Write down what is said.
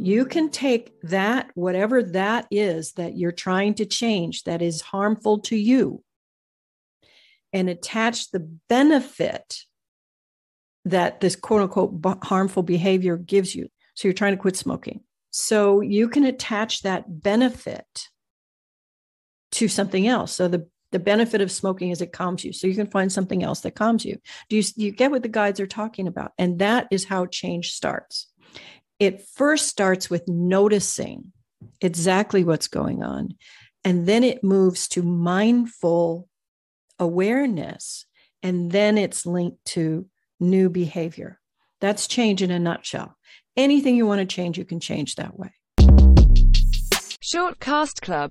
You can take that, whatever that is that you're trying to change that is harmful to you, and attach the benefit that this quote unquote harmful behavior gives you. So you're trying to quit smoking. So you can attach that benefit to something else. So the the benefit of smoking is it calms you. So you can find something else that calms you. Do you, you get what the guides are talking about? And that is how change starts. It first starts with noticing exactly what's going on. And then it moves to mindful awareness. And then it's linked to new behavior. That's change in a nutshell. Anything you want to change, you can change that way. Shortcast Club